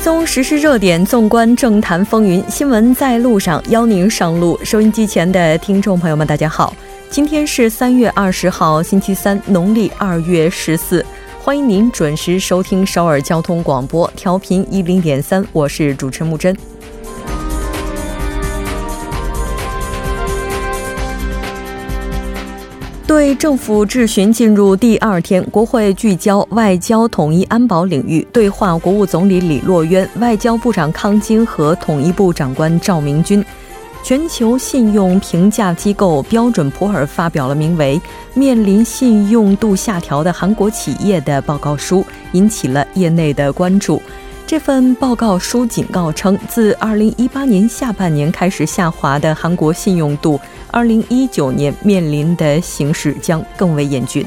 追踪时热点，纵观政坛风云，新闻在路上，邀您上路。收音机前的听众朋友们，大家好，今天是三月二十号，星期三，农历二月十四，欢迎您准时收听首尔交通广播，调频一零点三，我是主持人木真。对政府质询进入第二天，国会聚焦外交、统一、安保领域对话。国务总理李洛渊、外交部长康京和统一部长官赵明军。全球信用评价机构标准普尔发表了名为《面临信用度下调的韩国企业》的报告书，引起了业内的关注。这份报告书警告称，自2018年下半年开始下滑的韩国信用度二零一九年面临的形势将更为严峻。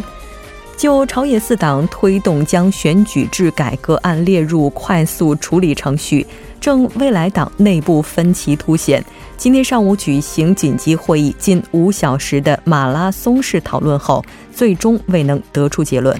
就朝野四党推动将选举制改革案列入快速处理程序，正未来党内部分歧凸显。今天上午举行紧急会议，近五小时的马拉松式讨论后，最终未能得出结论。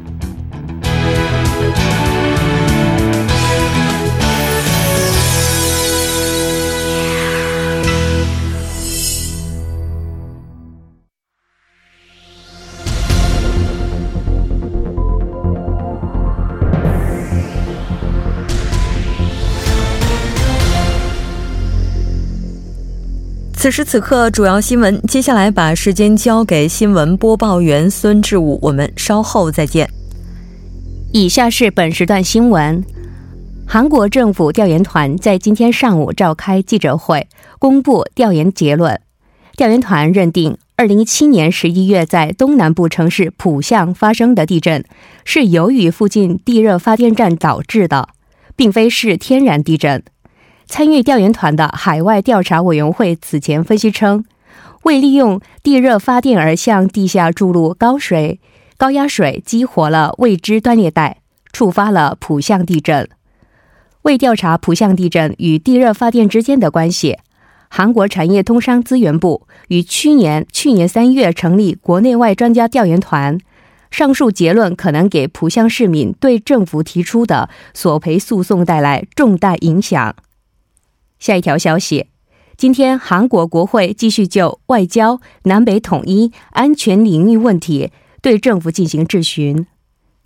此时此刻，主要新闻。接下来把时间交给新闻播报员孙志武，我们稍后再见。以下是本时段新闻：韩国政府调研团在今天上午召开记者会，公布调研结论。调研团认定，二零一七年十一月在东南部城市浦项发生的地震是由于附近地热发电站导致的，并非是天然地震。参与调研团的海外调查委员会此前分析称，为利用地热发电而向地下注入高水、高压水，激活了未知断裂带，触发了浦项地震。为调查浦项地震与地热发电之间的关系，韩国产业通商资源部于去年去年三月成立国内外专家调研团。上述结论可能给浦项市民对政府提出的索赔诉讼带来重大影响。下一条消息，今天韩国国会继续就外交、南北统一、安全领域问题对政府进行质询。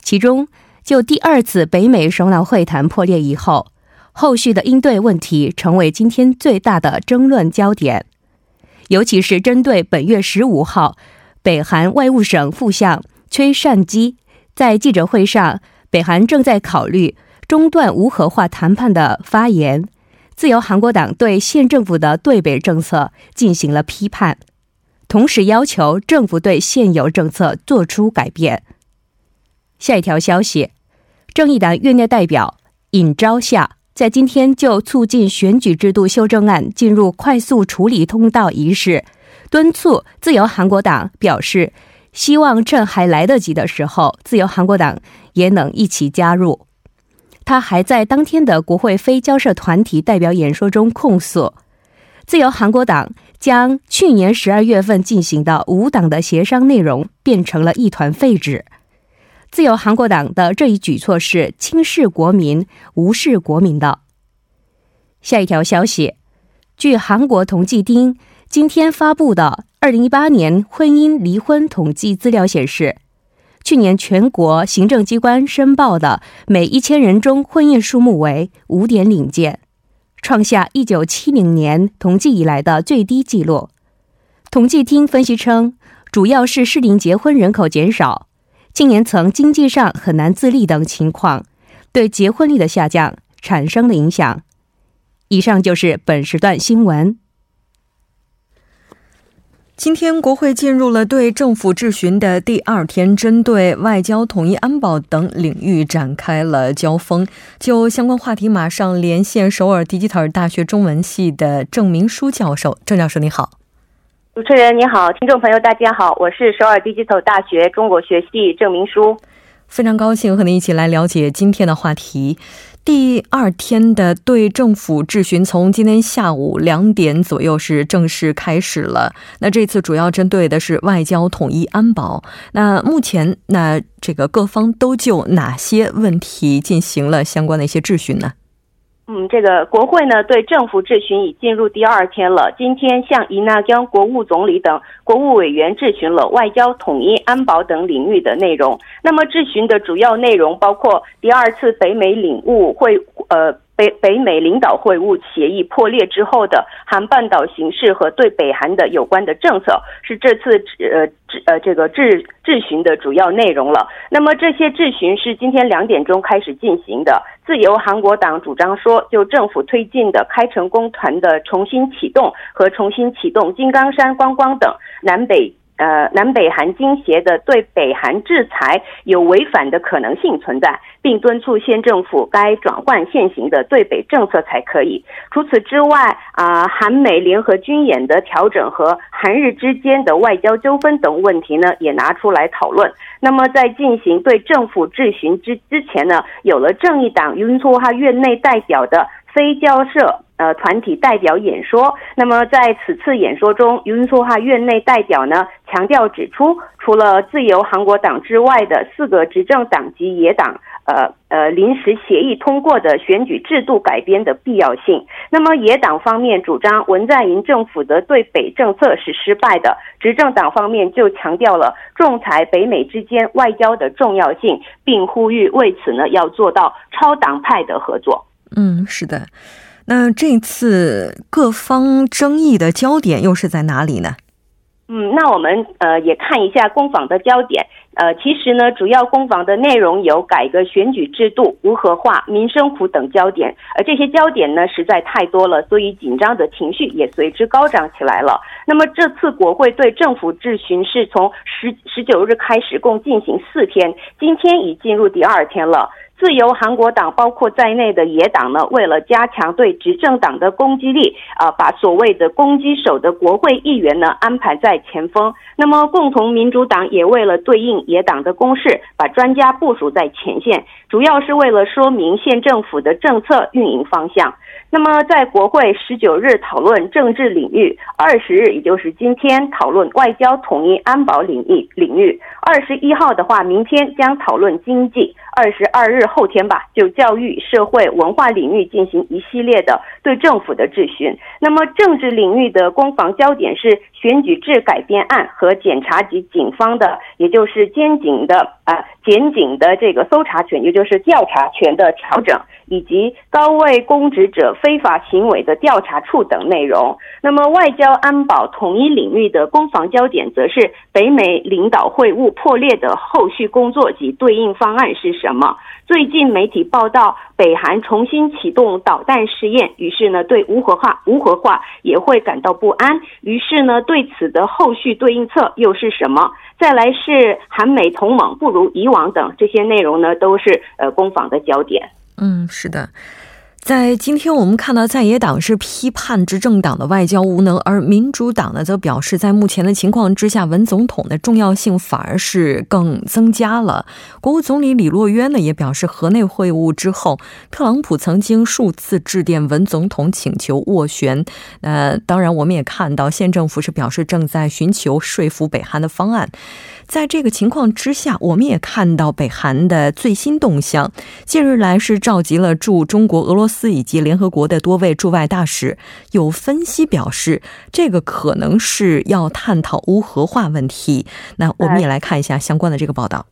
其中，就第二次北美首脑会谈破裂以后，后续的应对问题成为今天最大的争论焦点。尤其是针对本月十五号，北韩外务省副相崔善基在记者会上，北韩正在考虑中断无核化谈判的发言。自由韩国党对县政府的对北政策进行了批判，同时要求政府对现有政策做出改变。下一条消息，正义党院内代表尹昭夏在今天就促进选举制度修正案进入快速处理通道一事，敦促自由韩国党表示，希望趁还来得及的时候，自由韩国党也能一起加入。他还在当天的国会非交涉团体代表演说中控诉，自由韩国党将去年十二月份进行的五党的协商内容变成了一团废纸。自由韩国党的这一举措是轻视国民、无视国民的。下一条消息，据韩国统计厅今天发布的二零一八年婚姻离婚统计资料显示。去年全国行政机关申报的每一千人中婚姻数目为五点零件，创下一九七零年统计以来的最低纪录。统计厅分析称，主要是适龄结婚人口减少、青年层经济上很难自立等情况，对结婚率的下降产生了影响。以上就是本时段新闻。今天，国会进入了对政府质询的第二天，针对外交、统一、安保等领域展开了交锋。就相关话题，马上连线首尔迪吉特尔大学中文系的郑明书教授。郑教授，你好。主持人你好，听众朋友大家好，我是首尔 Digital 大学中国学系郑明书，非常高兴和您一起来了解今天的话题。第二天的对政府质询从今天下午两点左右是正式开始了。那这次主要针对的是外交、统一、安保。那目前，那这个各方都就哪些问题进行了相关的一些质询呢？嗯，这个国会呢对政府质询已进入第二天了。今天向伊纳江国务总理等国务委员质询了外交、统一、安保等领域的内容。那么质询的主要内容包括第二次北美领务会，呃。北北美领导会晤协议破裂之后的韩半岛形势和对北韩的有关的政策，是这次呃呃这个质质询的主要内容了。那么这些质询是今天两点钟开始进行的。自由韩国党主张说，就政府推进的开城工团的重新启动和重新启动金刚山观光等南北。呃南北韩经协的对北韩制裁有违反的可能性存在并敦促县政府该转换现行的对北政策才可以。除此之外啊韩美联合军演的调整和韩日之间的外交纠纷等问题呢也拿出来讨论。那么在进行对政府质询之之前呢有了正义党云托哈院内代表的非交涉呃，团体代表演说。那么在此次演说中，云苏哈院内代表呢强调指出，除了自由韩国党之外的四个执政党及野党，呃呃临时协议通过的选举制度改编的必要性。那么野党方面主张文在寅政府的对北政策是失败的，执政党方面就强调了仲裁北美之间外交的重要性，并呼吁为此呢要做到超党派的合作。嗯，是的。那这次各方争议的焦点又是在哪里呢？嗯，那我们呃也看一下攻防的焦点。呃，其实呢，主要攻防的内容有改革选举制度、无核化、民生苦等焦点。而这些焦点呢，实在太多了，所以紧张的情绪也随之高涨起来了。那么这次国会对政府质询是从十十九日开始，共进行四天，今天已进入第二天了。自由韩国党包括在内的野党呢，为了加强对执政党的攻击力，啊，把所谓的攻击手的国会议员呢安排在前锋。那么，共同民主党也为了对应野党的攻势，把专家部署在前线，主要是为了说明县政府的政策运营方向。那么，在国会十九日讨论政治领域，二十日也就是今天讨论外交、统一、安保领域领域。二十一号的话，明天将讨论经济。二十二日后天吧，就教育、社会、文化领域进行一系列的对政府的质询。那么政治领域的攻防焦点是选举制改编案和检察及警方的，也就是监警的啊，检警的这个搜查权，也就是调查权的调整。以及高位公职者非法行为的调查处等内容。那么，外交安保统一领域的攻防焦点，则是北美领导会晤破裂的后续工作及对应方案是什么？最近媒体报道，北韩重新启动导弹试验，于是呢，对无核化、无核化也会感到不安。于是呢，对对此的后续对应策又是什么？再来是韩美同盟不如以往等这些内容呢，都是呃攻防的焦点。嗯，是的。在今天，我们看到在野党是批判执政党的外交无能，而民主党呢则表示，在目前的情况之下，文总统的重要性反而是更增加了。国务总理李洛渊呢也表示，河内会晤之后，特朗普曾经数次致电文总统请求斡旋。呃，当然，我们也看到县政府是表示正在寻求说服北韩的方案。在这个情况之下，我们也看到北韩的最新动向。近日来是召集了驻中国、俄罗斯以及联合国的多位驻外大使。有分析表示，这个可能是要探讨乌核化问题。那我们也来看一下相关的这个报道。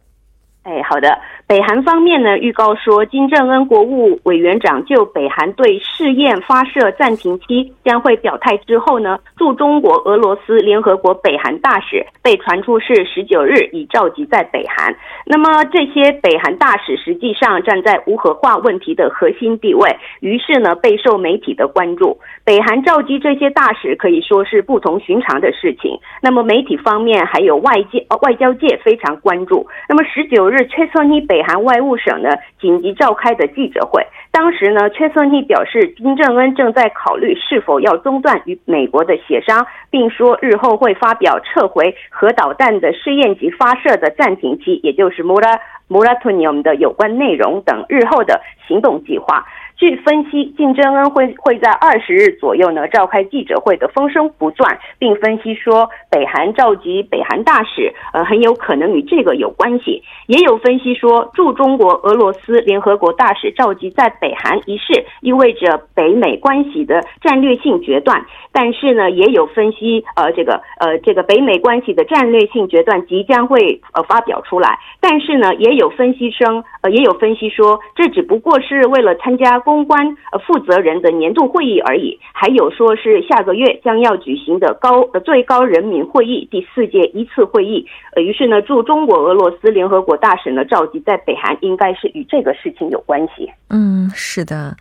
哎，好的。北韩方面呢，预告说，金正恩国务委员长就北韩对试验发射暂停期将会表态之后呢，驻中国、俄罗斯、联合国北韩大使被传出是十九日已召集在北韩。那么这些北韩大使实际上站在无核化问题的核心地位，于是呢备受媒体的关注。北韩召集这些大使可以说是不同寻常的事情。那么媒体方面还有外界外交界非常关注。那么十九日。崔顺熙北韩外务省呢紧急召开的记者会。当时呢，崔顺熙表示，金正恩正在考虑是否要中断与美国的协商，并说日后会发表撤回核导弹的试验及发射的暂停期，也就是 Mura Muratonium 的有关内容等日后的行动计划。据分析，金正恩会会在二十日左右呢召开记者会的风声不断，并分析说，北韩召集北韩大使，呃，很有可能与这个有关系。也有分析说，驻中国俄罗斯联合国大使召集在北韩一事，意味着北美关系的战略性决断。但是呢，也有分析，呃，这个呃，这个北美关系的战略性决断即将会呃发表出来。但是呢，也有分析称，呃，也有分析说，这只不过是为了参加。公关呃负责人的年度会议而已，还有说是下个月将要举行的高呃最高人民会议第四届一次会议，呃，于是呢，驻中国俄罗斯联合国大使呢召集在北韩，应该是与这个事情有关系。嗯，是的。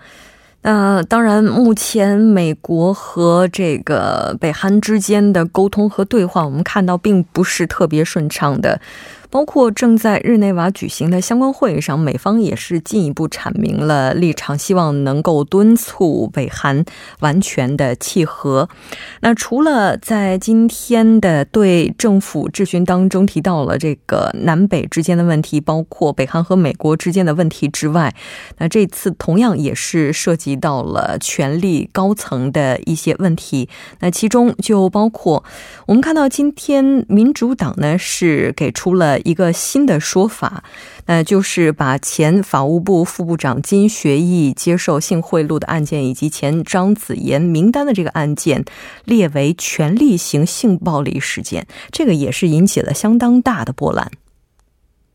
那当然，目前美国和这个北韩之间的沟通和对话，我们看到并不是特别顺畅的。包括正在日内瓦举行的相关会议上，美方也是进一步阐明了立场，希望能够敦促北韩完全的契合。那除了在今天的对政府质询当中提到了这个南北之间的问题，包括北韩和美国之间的问题之外，那这次同样也是涉及到了权力高层的一些问题。那其中就包括我们看到今天民主党呢是给出了。一个新的说法，那就是把前法务部副部长金学义接受性贿赂的案件，以及前张子妍名单的这个案件列为权力型性暴力事件。这个也是引起了相当大的波澜。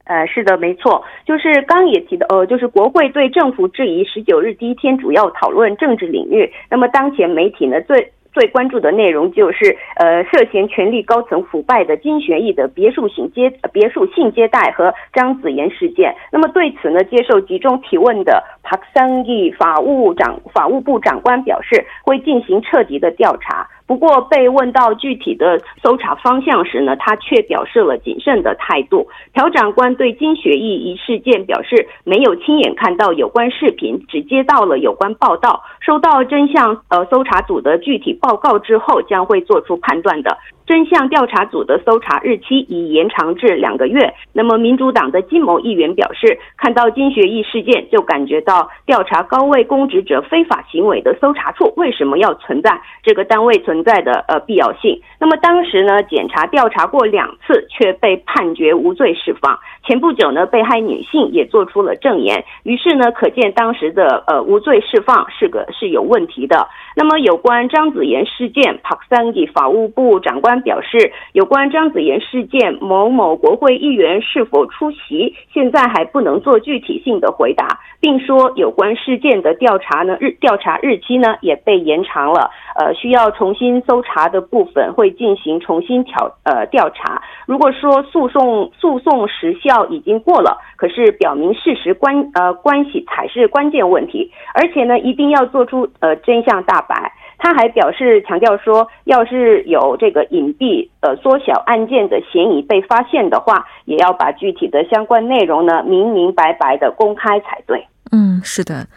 呃，是的，没错，就是刚也提到，呃，就是国会对政府质疑十九日第一天主要讨论政治领域。那么当前媒体呢最。最关注的内容就是，呃，涉嫌权力高层腐败的金学义的别墅性接别墅性接待和张子妍事件。那么对此呢，接受集中提问的帕克桑义法务长法务部长官表示，会进行彻底的调查。不过被问到具体的搜查方向时呢，他却表示了谨慎的态度。朴长官对金学义一事件表示，没有亲眼看到有关视频，只接到了有关报道，收到真相呃搜查组的具体报告之后，将会做出判断的。真相调查组的搜查日期已延长至两个月。那么，民主党的金某议员表示，看到金学义事件，就感觉到调查高位公职者非法行为的搜查处为什么要存在？这个单位存在的呃必要性。那么当时呢，检察调查过两次，却被判决无罪释放。前不久呢，被害女性也做出了证言。于是呢，可见当时的呃无罪释放是个是有问题的。那么有关张子妍事件，帕克桑吉法务部长官。表示有关张子妍事件，某某国会议员是否出席，现在还不能做具体性的回答，并说有关事件的调查呢日调查日期呢也被延长了，呃，需要重新搜查的部分会进行重新调呃调查。如果说诉讼诉讼时效已经过了，可是表明事实关呃关系才是关键问题，而且呢一定要做出呃真相大白。他还表示强调说，要是有这个隐蔽呃缩小案件的嫌疑被发现的话，也要把具体的相关内容呢明明白白的公开才对。嗯，是的。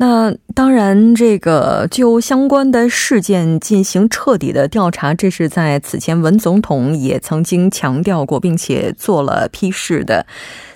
那当然，这个就相关的事件进行彻底的调查，这是在此前文总统也曾经强调过，并且做了批示的。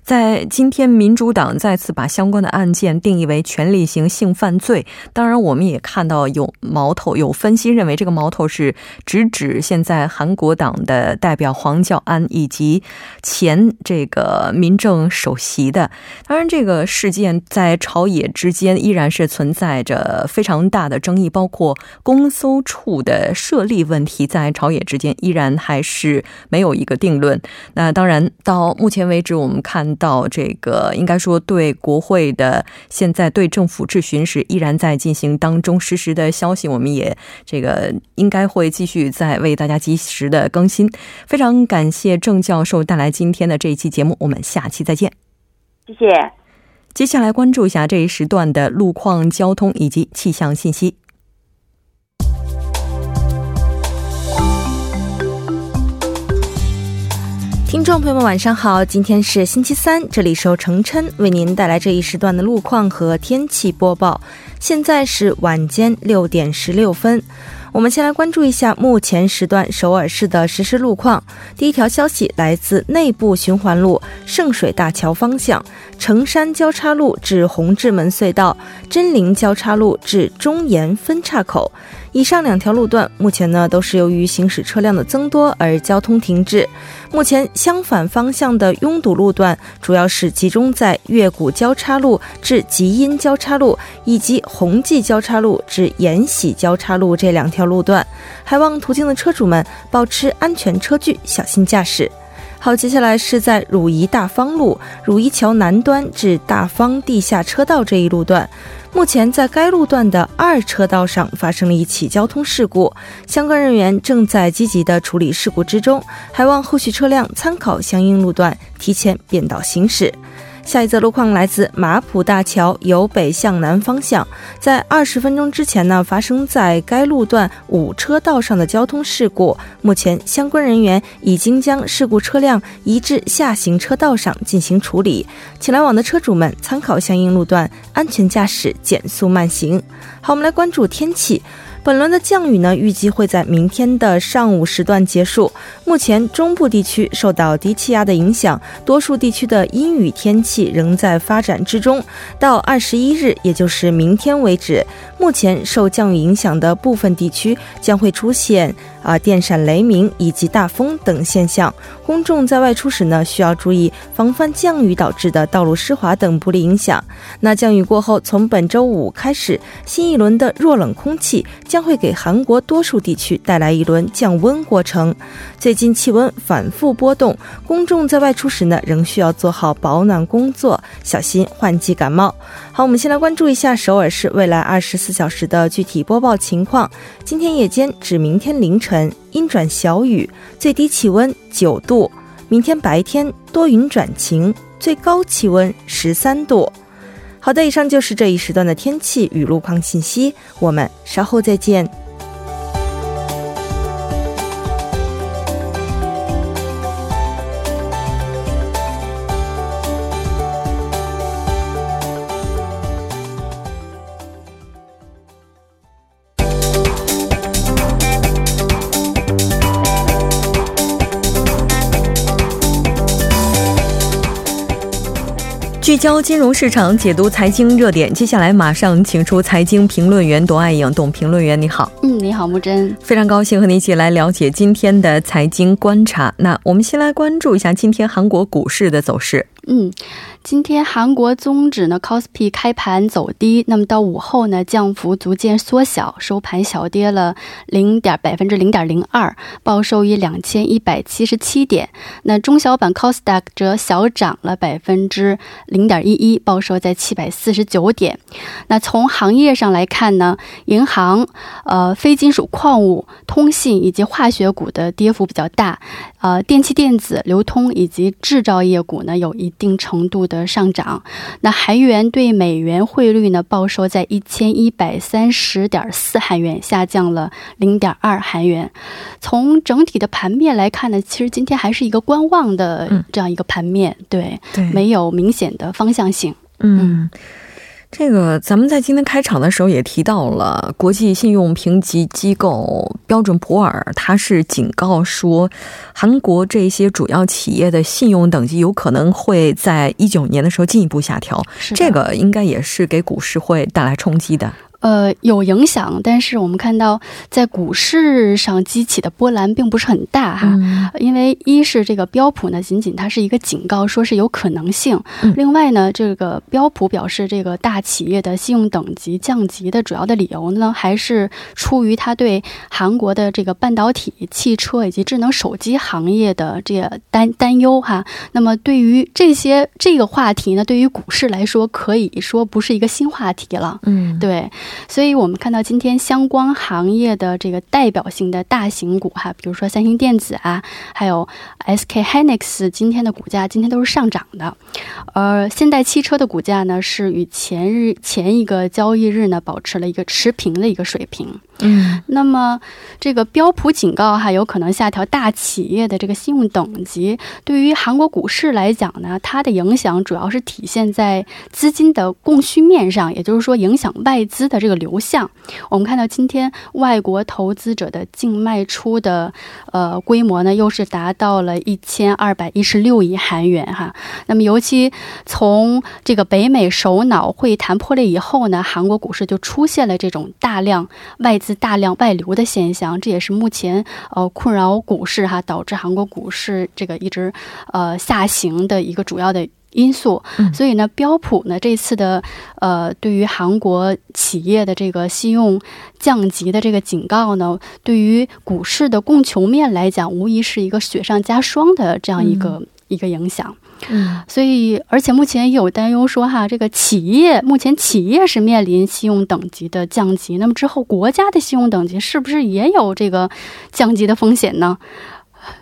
在今天，民主党再次把相关的案件定义为权力型性犯罪。当然，我们也看到有矛头，有分析认为这个矛头是直指现在韩国党的代表黄教安以及前这个民政首席的。当然，这个事件在朝野之间依然是存在着非常大的争议，包括公搜处的设立问题，在朝野之间依然还是没有一个定论。那当然，到目前为止，我们看。到这个，应该说对国会的现在对政府质询是依然在进行当中，实时的消息我们也这个应该会继续在为大家及时的更新。非常感谢郑教授带来今天的这一期节目，我们下期再见。谢谢。接下来关注一下这一时段的路况、交通以及气象信息。听众朋友们，晚上好！今天是星期三，这里是由程琛为您带来这一时段的路况和天气播报。现在是晚间六点十六分。我们先来关注一下目前时段首尔市的实时路况。第一条消息来自内部循环路圣水大桥方向，城山交叉路至红志门隧道，真灵交叉路至中岩分岔口。以上两条路段目前呢都是由于行驶车辆的增多而交通停滞。目前相反方向的拥堵路段主要是集中在月谷交叉路至吉阴交叉路以及红记交叉路至延禧交叉路这两条路段，还望途经的车主们保持安全车距，小心驾驶。好，接下来是在汝宜大方路汝宜桥南端至大方地下车道这一路段，目前在该路段的二车道上发生了一起交通事故，相关人员正在积极的处理事故之中，还望后续车辆参考相应路段提前变道行驶。下一则路况来自马浦大桥由北向南方向，在二十分钟之前呢，发生在该路段五车道上的交通事故。目前相关人员已经将事故车辆移至下行车道上进行处理，请来往的车主们参考相应路段，安全驾驶，减速慢行。好，我们来关注天气。本轮的降雨呢，预计会在明天的上午时段结束。目前中部地区受到低气压的影响，多数地区的阴雨天气仍在发展之中。到二十一日，也就是明天为止，目前受降雨影响的部分地区将会出现啊电闪雷鸣以及大风等现象。公众在外出时呢，需要注意防范降雨导致的道路湿滑等不利影响。那降雨过后，从本周五开始，新一轮的弱冷空气。将会给韩国多数地区带来一轮降温过程。最近气温反复波动，公众在外出时呢，仍需要做好保暖工作，小心换季感冒。好，我们先来关注一下首尔市未来二十四小时的具体播报情况。今天夜间至明天凌晨阴转小雨，最低气温九度；明天白天多云转晴，最高气温十三度。好的，以上就是这一时段的天气与路况信息，我们稍后再见。焦金融市场，解读财经热点。接下来马上请出财经评论员董爱颖，董评论员你好。嗯，你好，木真，非常高兴和你一起来了解今天的财经观察。那我们先来关注一下今天韩国股市的走势。嗯。今天韩国综指呢 c o s p i 开盘走低，那么到午后呢降幅逐渐缩小，收盘小跌了零点百分之零点零二，报收于两千一百七十七点。那中小板 c o s d a q 则小涨了百分之零点一一，报收在七百四十九点。那从行业上来看呢，银行、呃非金属矿物、通信以及化学股的跌幅比较大，呃电气电子、流通以及制造业股呢有一定程度。的上涨，那韩元对美元汇率呢，报收在一千一百三十点四韩元，下降了零点二韩元。从整体的盘面来看呢，其实今天还是一个观望的这样一个盘面，对，没有明显的方向性，嗯。这个咱们在今天开场的时候也提到了，国际信用评级机构标准普尔，它是警告说，韩国这些主要企业的信用等级有可能会在一九年的时候进一步下调，这个应该也是给股市会带来冲击的。呃，有影响，但是我们看到在股市上激起的波澜并不是很大哈，因为一是这个标普呢，仅仅它是一个警告，说是有可能性；另外呢，这个标普表示这个大企业的信用等级降级的主要的理由呢，还是出于他对韩国的这个半导体、汽车以及智能手机行业的这个担担忧哈。那么对于这些这个话题呢，对于股市来说，可以说不是一个新话题了。嗯，对。所以，我们看到今天相关行业的这个代表性的大型股哈，比如说三星电子啊，还有 SK hynix，今天的股价今天都是上涨的。而现代汽车的股价呢，是与前日前一个交易日呢保持了一个持平的一个水平。嗯，那么这个标普警告哈，有可能下调大企业的这个信用等级。对于韩国股市来讲呢，它的影响主要是体现在资金的供需面上，也就是说影响外资的这个流向。我们看到今天外国投资者的净卖出的呃规模呢，又是达到了一千二百一十六亿韩元哈。那么尤其从这个北美首脑会谈破裂以后呢，韩国股市就出现了这种大量外资大量外流的现象，这也是目前呃困扰股市哈，导致韩国股市这个一直呃下行的一个主要的因素。所以呢，标普呢这次的呃对于韩国企业的这个信用降级的这个警告呢，对于股市的供求面来讲，无疑是一个雪上加霜的这样一个一个影响。嗯，所以，而且目前也有担忧说，哈，这个企业目前企业是面临信用等级的降级，那么之后国家的信用等级是不是也有这个降级的风险呢？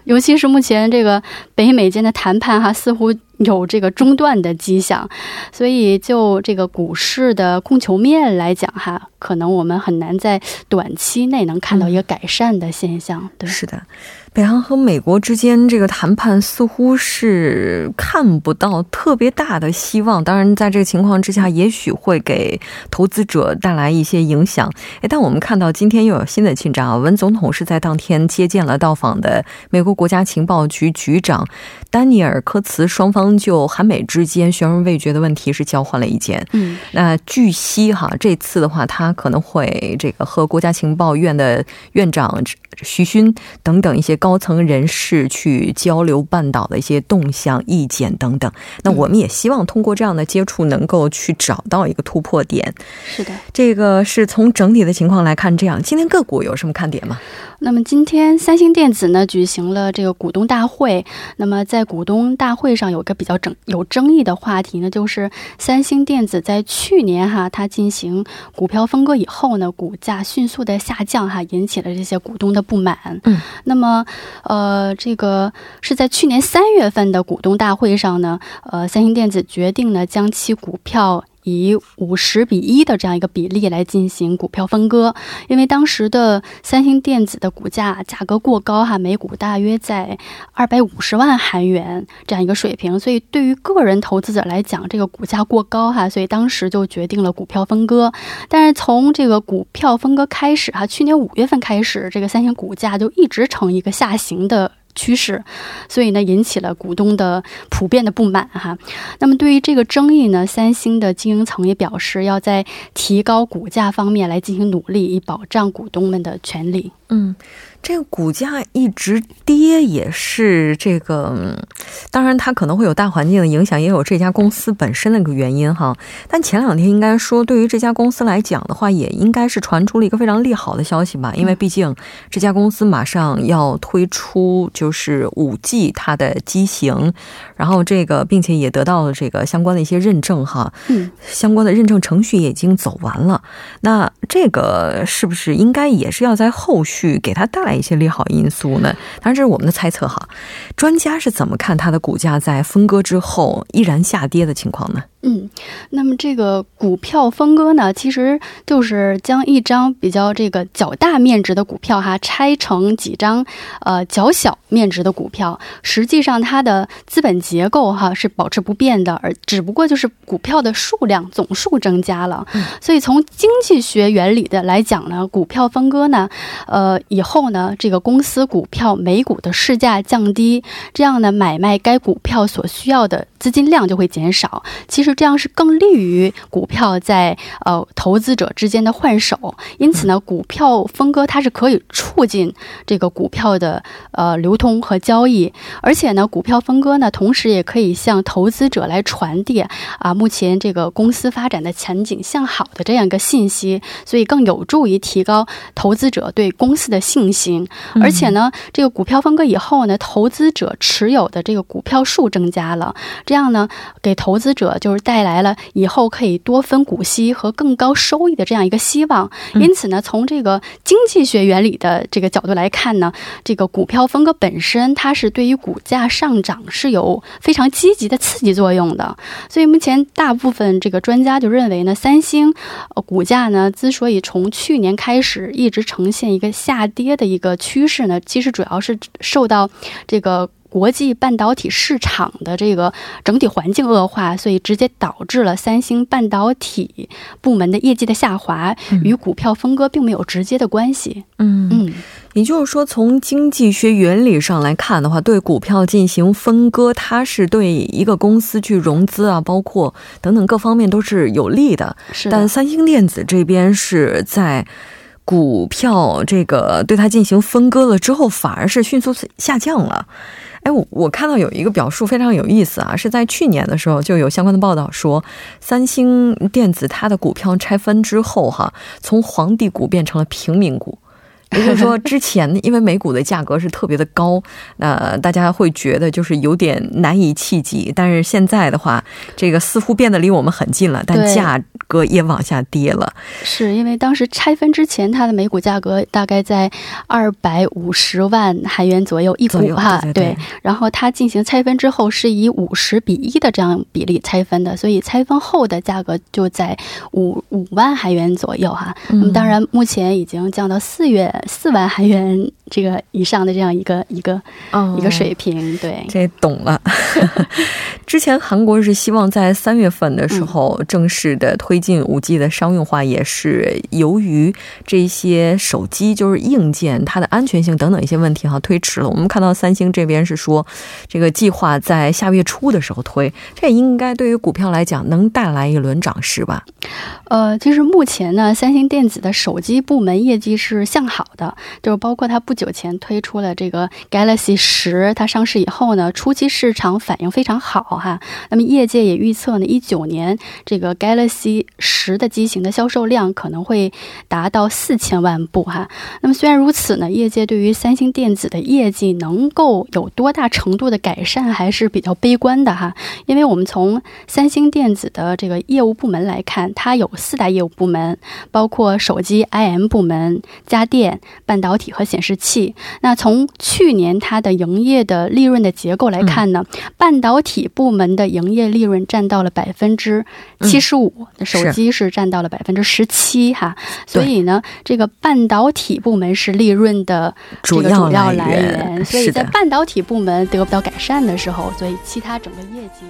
尤其是目前这个北美间的谈判，哈，似乎有这个中断的迹象，所以就这个股市的供求面来讲，哈，可能我们很难在短期内能看到一个改善的现象。对，是的。北韩和美国之间这个谈判似乎是看不到特别大的希望。当然，在这个情况之下，也许会给投资者带来一些影响。哎，但我们看到今天又有新的进展啊！文总统是在当天接见了到访的美国国家情报局局长丹尼尔·科茨，双方就韩美之间悬而未决的问题是交换了意见。嗯，那据悉哈，这次的话，他可能会这个和国家情报院的院长徐勋等等一些。高层人士去交流半岛的一些动向、意见等等。那我们也希望通过这样的接触，能够去找到一个突破点。是的，这个是从整体的情况来看，这样。今天个股有什么看点吗？那么今天三星电子呢举行了这个股东大会。那么在股东大会上有个比较争有争议的话题呢，就是三星电子在去年哈它进行股票分割以后呢，股价迅速的下降哈，引起了这些股东的不满。嗯，那么呃这个是在去年三月份的股东大会上呢，呃三星电子决定呢将其股票。以五十比一的这样一个比例来进行股票分割，因为当时的三星电子的股价价格过高哈，每股大约在二百五十万韩元这样一个水平，所以对于个人投资者来讲，这个股价过高哈，所以当时就决定了股票分割。但是从这个股票分割开始哈，去年五月份开始，这个三星股价就一直呈一个下行的。趋势，所以呢，引起了股东的普遍的不满哈。那么，对于这个争议呢，三星的经营层也表示要在提高股价方面来进行努力，以保障股东们的权利。嗯。这个股价一直跌，也是这个，当然它可能会有大环境的影响，也有这家公司本身的一个原因哈。但前两天应该说，对于这家公司来讲的话，也应该是传出了一个非常利好的消息吧，因为毕竟这家公司马上要推出就是五 G 它的机型，然后这个并且也得到了这个相关的一些认证哈，嗯，相关的认证程序也已经走完了。那这个是不是应该也是要在后续给它带来？一些利好因素呢？当然这是我们的猜测哈。专家是怎么看它的股价在分割之后依然下跌的情况呢？嗯，那么这个股票分割呢，其实就是将一张比较这个较大面值的股票哈拆成几张呃较小面值的股票，实际上它的资本结构哈是保持不变的，而只不过就是股票的数量总数增加了。所以从经济学原理的来讲呢，股票分割呢，呃以后呢这个公司股票每股的市价降低，这样呢买卖该股票所需要的资金量就会减少。其实。这样是更利于股票在呃投资者之间的换手，因此呢，股票分割它是可以促进这个股票的呃流通和交易，而且呢，股票分割呢，同时也可以向投资者来传递啊目前这个公司发展的前景向好的这样一个信息，所以更有助于提高投资者对公司的信心。而且呢，这个股票分割以后呢，投资者持有的这个股票数增加了，这样呢，给投资者就是带来了以后可以多分股息和更高收益的这样一个希望。因此呢，从这个经济学原理的这个角度来看呢，这个股票分割本身它是对于股价上涨是有非常积极的刺激作用的。所以目前大部分这个专家就认为呢，三星呃股价呢之所以从去年开始一直呈现一个下跌的一个趋势呢，其实主要是受到这个。国际半导体市场的这个整体环境恶化，所以直接导致了三星半导体部门的业绩的下滑，与股票分割并没有直接的关系。嗯嗯，也就是说，从经济学原理上来看的话，对股票进行分割，它是对一个公司去融资啊，包括等等各方面都是有利的。是，但三星电子这边是在股票这个对它进行分割了之后，反而是迅速下降了。哎，我我看到有一个表述非常有意思啊，是在去年的时候就有相关的报道说，三星电子它的股票拆分之后哈，从皇帝股变成了平民股。也就是说，之前因为美股的价格是特别的高，那大家会觉得就是有点难以企及。但是现在的话，这个似乎变得离我们很近了，但价格也往下跌了。是因为当时拆分之前，它的美股价格大概在二百五十万韩元左右一股哈，对。然后它进行拆分之后，是以五十比一的这样比例拆分的，所以拆分后的价格就在五五万韩元左右哈。那么当然，目前已经降到四月。四万韩元这个以上的这样一个一个一个水平，对，这懂了。之前韩国是希望在三月份的时候正式的推进五 G 的商用化，也是由于这些手机就是硬件它的安全性等等一些问题哈推迟了。我们看到三星这边是说这个计划在下月初的时候推，这应该对于股票来讲能带来一轮涨势吧？呃，其实目前呢，三星电子的手机部门业绩是向好的。就是包括它不久前推出了这个 Galaxy 十，它上市以后呢，初期市场反应非常好哈。那么业界也预测呢，一九年这个 Galaxy 十的机型的销售量可能会达到四千万部哈。那么虽然如此呢，业界对于三星电子的业绩能够有多大程度的改善还是比较悲观的哈。因为我们从三星电子的这个业务部门来看，它有四大业务部门，包括手机 IM 部门、家电。半导体和显示器。那从去年它的营业的利润的结构来看呢，半导体部门的营业利润占到了百分之七十五，手机是占到了百分之十七哈。所以呢，这个半导体部门是利润的主要来源。所以在半导体部门得不到改善的时候，所以其他整个业绩。